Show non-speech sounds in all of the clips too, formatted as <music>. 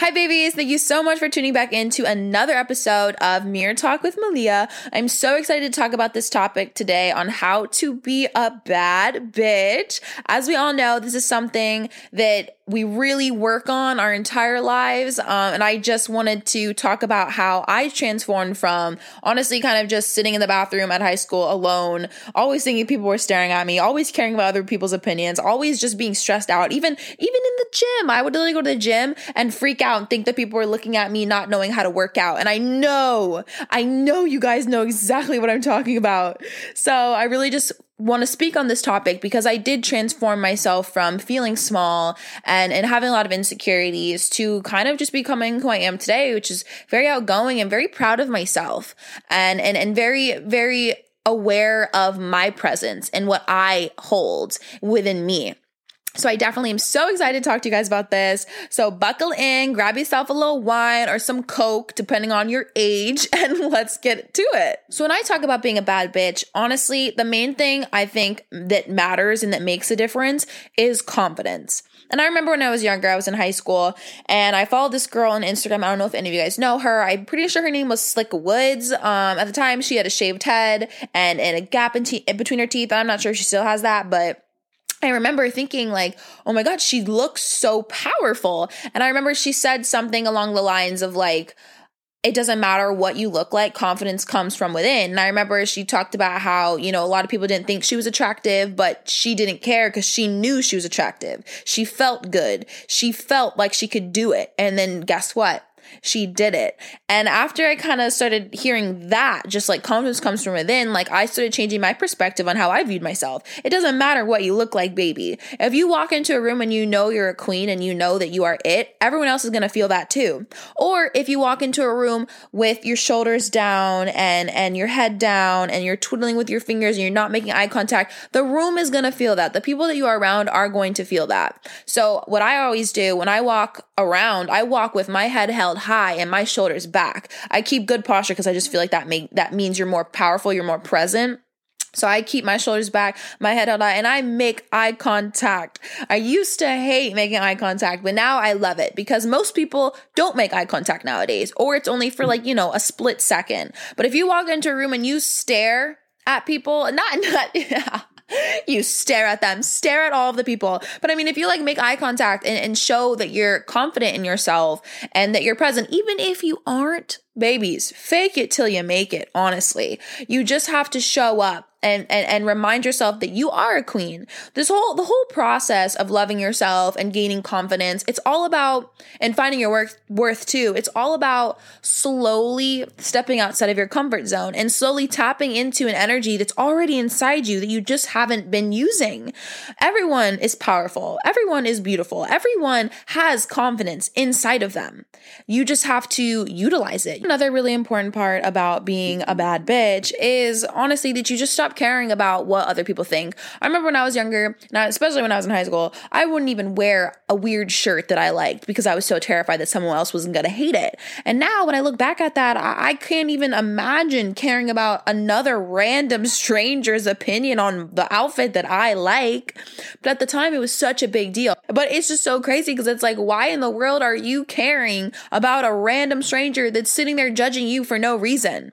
Hi, babies. Thank you so much for tuning back into another episode of Mirror Talk with Malia. I'm so excited to talk about this topic today on how to be a bad bitch. As we all know, this is something that we really work on our entire lives. Um, and I just wanted to talk about how I transformed from honestly kind of just sitting in the bathroom at high school alone, always thinking people were staring at me, always caring about other people's opinions, always just being stressed out. Even even in the gym, I would literally go to the gym and freak out and think that people were looking at me not knowing how to work out. And I know, I know you guys know exactly what I'm talking about. So I really just want to speak on this topic because I did transform myself from feeling small and, and having a lot of insecurities to kind of just becoming who I am today, which is very outgoing and very proud of myself and, and, and very, very aware of my presence and what I hold within me. So I definitely am so excited to talk to you guys about this. So buckle in, grab yourself a little wine or some coke depending on your age <laughs> and let's get to it. So when I talk about being a bad bitch, honestly, the main thing I think that matters and that makes a difference is confidence. And I remember when I was younger, I was in high school and I followed this girl on Instagram. I don't know if any of you guys know her. I'm pretty sure her name was Slick Woods. Um, at the time, she had a shaved head and, and a gap in, te- in between her teeth. I'm not sure if she still has that, but I remember thinking like, oh my God, she looks so powerful. And I remember she said something along the lines of like, it doesn't matter what you look like, confidence comes from within. And I remember she talked about how, you know, a lot of people didn't think she was attractive, but she didn't care because she knew she was attractive. She felt good. She felt like she could do it. And then guess what? She did it. And after I kind of started hearing that, just like confidence comes from within, like I started changing my perspective on how I viewed myself. It doesn't matter what you look like, baby. If you walk into a room and you know you're a queen and you know that you are it, everyone else is going to feel that too. Or if you walk into a room with your shoulders down and and your head down and you're twiddling with your fingers and you're not making eye contact, the room is going to feel that. The people that you are around are going to feel that. So, what I always do when I walk around, I walk with my head held high and my shoulders back. I keep good posture because I just feel like that make that means you're more powerful, you're more present. So I keep my shoulders back, my head held and I make eye contact. I used to hate making eye contact, but now I love it because most people don't make eye contact nowadays, or it's only for like, you know, a split second. But if you walk into a room and you stare at people, not, <laughs> not, yeah, <laughs> you stare at them, stare at all of the people. But I mean, if you like make eye contact and, and show that you're confident in yourself and that you're present, even if you aren't, babies, fake it till you make it, honestly. You just have to show up and, and and remind yourself that you are a queen. This whole the whole process of loving yourself and gaining confidence, it's all about and finding your worth worth too. It's all about slowly stepping outside of your comfort zone and slowly tapping into an energy that's already inside you that you just haven't been using. Everyone is powerful. Everyone is beautiful. Everyone has confidence inside of them. You just have to utilize it. Another really important part about being a bad bitch is honestly that you just stop stop caring about what other people think. I remember when I was younger, now especially when I was in high school, I wouldn't even wear a weird shirt that I liked because I was so terrified that someone else wasn't going to hate it. And now when I look back at that, I, I can't even imagine caring about another random stranger's opinion on the outfit that I like. But at the time, it was such a big deal. But it's just so crazy because it's like, why in the world are you caring about a random stranger that's sitting there judging you for no reason?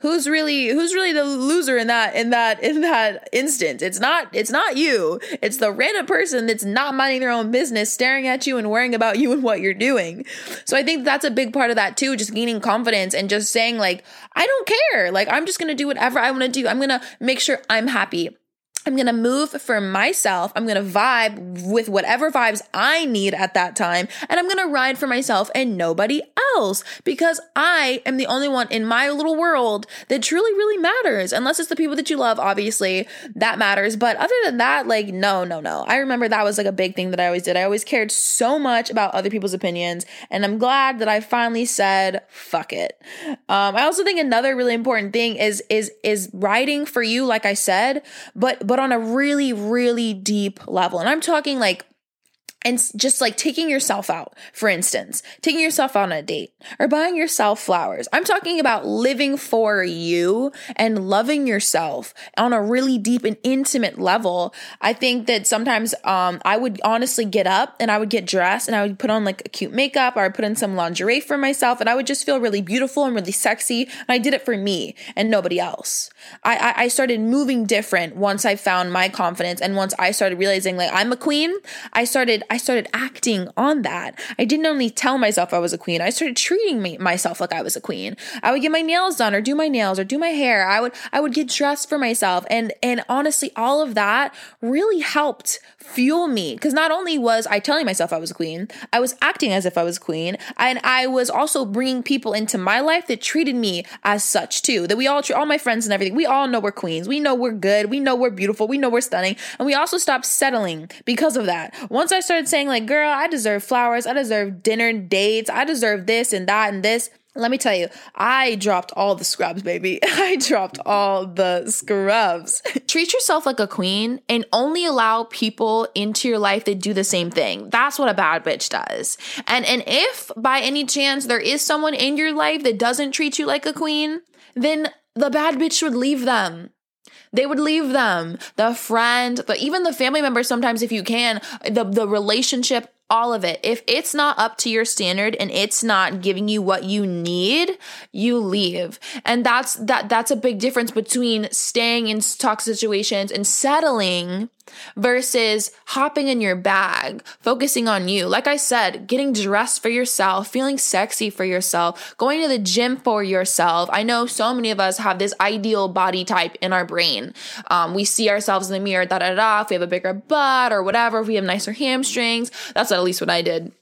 Who's really who's really the loser in that in that in that instance? It's not it's not you. It's the random person that's not minding their own business staring at you and worrying about you and what you're doing. So i think that's a big part of that too just gaining confidence and just saying like i don't care. Like i'm just gonna do whatever i want to do. I'm gonna make sure i'm happy I'm going to move for myself. I'm going to vibe with whatever vibes I need at that time. And I'm going to ride for myself and nobody else because I am the only one in my little world that truly, really matters. Unless it's the people that you love, obviously, that matters. But other than that, like, no, no, no. I remember that was like a big thing that I always did. I always cared so much about other people's opinions. And I'm glad that I finally said, fuck it. Um, I also think another really important thing is, is, is writing for you, like I said, but, but on a really, really deep level. And I'm talking like and just like taking yourself out, for instance, taking yourself on a date or buying yourself flowers. I'm talking about living for you and loving yourself on a really deep and intimate level. I think that sometimes um, I would honestly get up and I would get dressed and I would put on like a cute makeup or I put in some lingerie for myself and I would just feel really beautiful and really sexy. And I did it for me and nobody else. I, I, I started moving different once I found my confidence and once I started realizing like I'm a queen. I started I started acting on that. I didn't only tell myself I was a queen. I started treating me, myself like I was a queen. I would get my nails done or do my nails or do my hair. I would I would get dressed for myself and and honestly all of that really helped fuel me because not only was I telling myself I was a queen, I was acting as if I was queen and I was also bringing people into my life that treated me as such too. That we all all my friends and everything, we all know we're queens. We know we're good. We know we're beautiful. We know we're stunning. And we also stopped settling because of that. Once I started saying like, "Girl, I deserve flowers. I deserve dinner dates. I deserve this and that and this." Let me tell you, I dropped all the scrubs, baby. <laughs> I dropped all the scrubs. <laughs> Treat yourself like a queen and only allow people into your life that do the same thing. That's what a bad bitch does. And and if by any chance there is someone in your life that doesn't treat you like a queen, then the bad bitch would leave them they would leave them the friend but even the family members sometimes if you can the the relationship all of it. If it's not up to your standard and it's not giving you what you need, you leave. And that's that that's a big difference between staying in toxic situations and settling versus hopping in your bag, focusing on you. Like I said, getting dressed for yourself, feeling sexy for yourself, going to the gym for yourself. I know so many of us have this ideal body type in our brain. Um, we see ourselves in the mirror, da da da. If we have a bigger butt or whatever, if we have nicer hamstrings, that's at least what I did.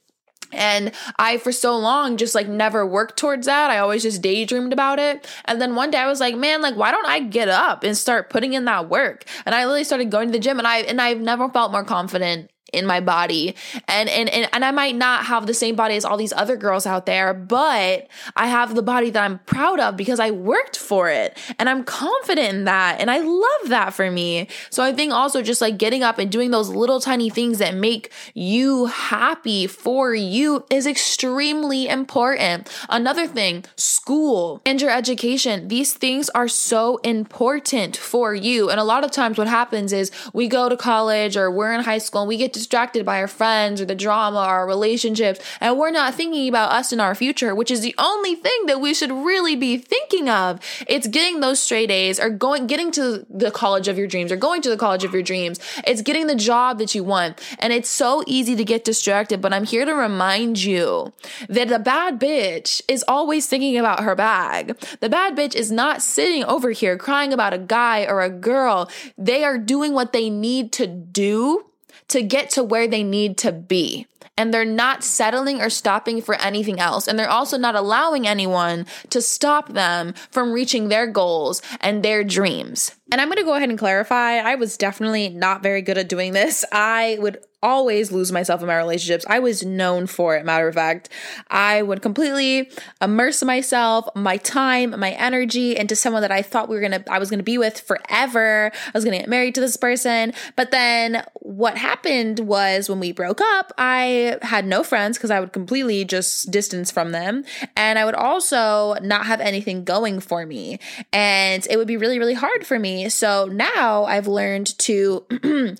And I, for so long, just like never worked towards that. I always just daydreamed about it. And then one day I was like, man, like, why don't I get up and start putting in that work? And I literally started going to the gym and I, and I've never felt more confident in my body. And, and and and I might not have the same body as all these other girls out there but I have the body that I'm proud of because I worked for it. And I'm confident in that. And I love that for me. So I think also just like getting up and doing those little tiny things that make you happy for you is extremely important. Another thing school and your education these things are so important for you. And a lot of times what happens is we go to college or we're in high school and we get distracted by our friends or the drama our relationships, and we're not thinking about us and our future, which is the only thing that we should really be thinking of. It's getting those straight A's or going, getting to the college of your dreams or going to the college of your dreams. It's getting the job that you want. And it's so easy to get distracted, but I'm here to remind you that the bad bitch is always thinking about her bag. The bad bitch is not sitting over here crying about a guy or a girl. They are doing what they need to do to get to where they need to be. And they're not settling or stopping for anything else. And they're also not allowing anyone to stop them from reaching their goals and their dreams. And I'm going to go ahead and clarify I was definitely not very good at doing this. I would always lose myself in my relationships. I was known for it, matter of fact. I would completely immerse myself, my time, my energy into someone that I thought we were gonna I was gonna be with forever. I was gonna get married to this person. But then what happened was when we broke up, I had no friends because I would completely just distance from them. And I would also not have anything going for me. And it would be really, really hard for me. So now I've learned to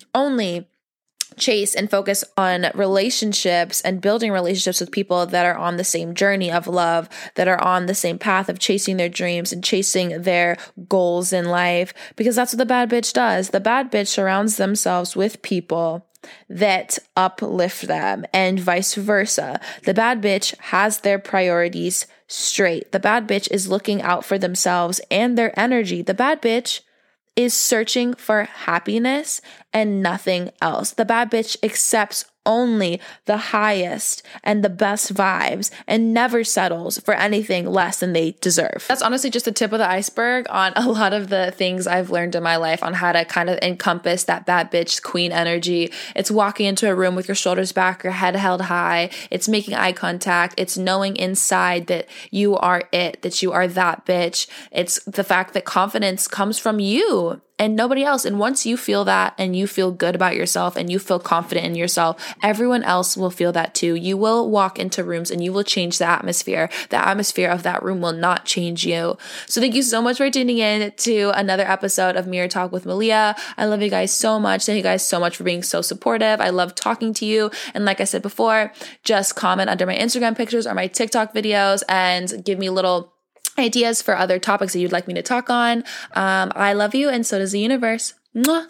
<clears throat> only chase and focus on relationships and building relationships with people that are on the same journey of love, that are on the same path of chasing their dreams and chasing their goals in life, because that's what the bad bitch does. The bad bitch surrounds themselves with people that uplift them and vice versa. The bad bitch has their priorities straight. The bad bitch is looking out for themselves and their energy. The bad bitch is searching for happiness and nothing else. The bad bitch accepts only the highest and the best vibes and never settles for anything less than they deserve. That's honestly just the tip of the iceberg on a lot of the things I've learned in my life on how to kind of encompass that bad bitch queen energy. It's walking into a room with your shoulders back, your head held high. It's making eye contact. It's knowing inside that you are it, that you are that bitch. It's the fact that confidence comes from you and nobody else. And once you feel that and you feel good about yourself and you feel confident in yourself, everyone else will feel that too. You will walk into rooms and you will change the atmosphere. The atmosphere of that room will not change you. So thank you so much for tuning in to another episode of Mirror Talk with Malia. I love you guys so much. Thank you guys so much for being so supportive. I love talking to you. And like I said before, just comment under my Instagram pictures or my TikTok videos and give me a little ideas for other topics that you'd like me to talk on. Um, I love you, and so does the universe. Mwah.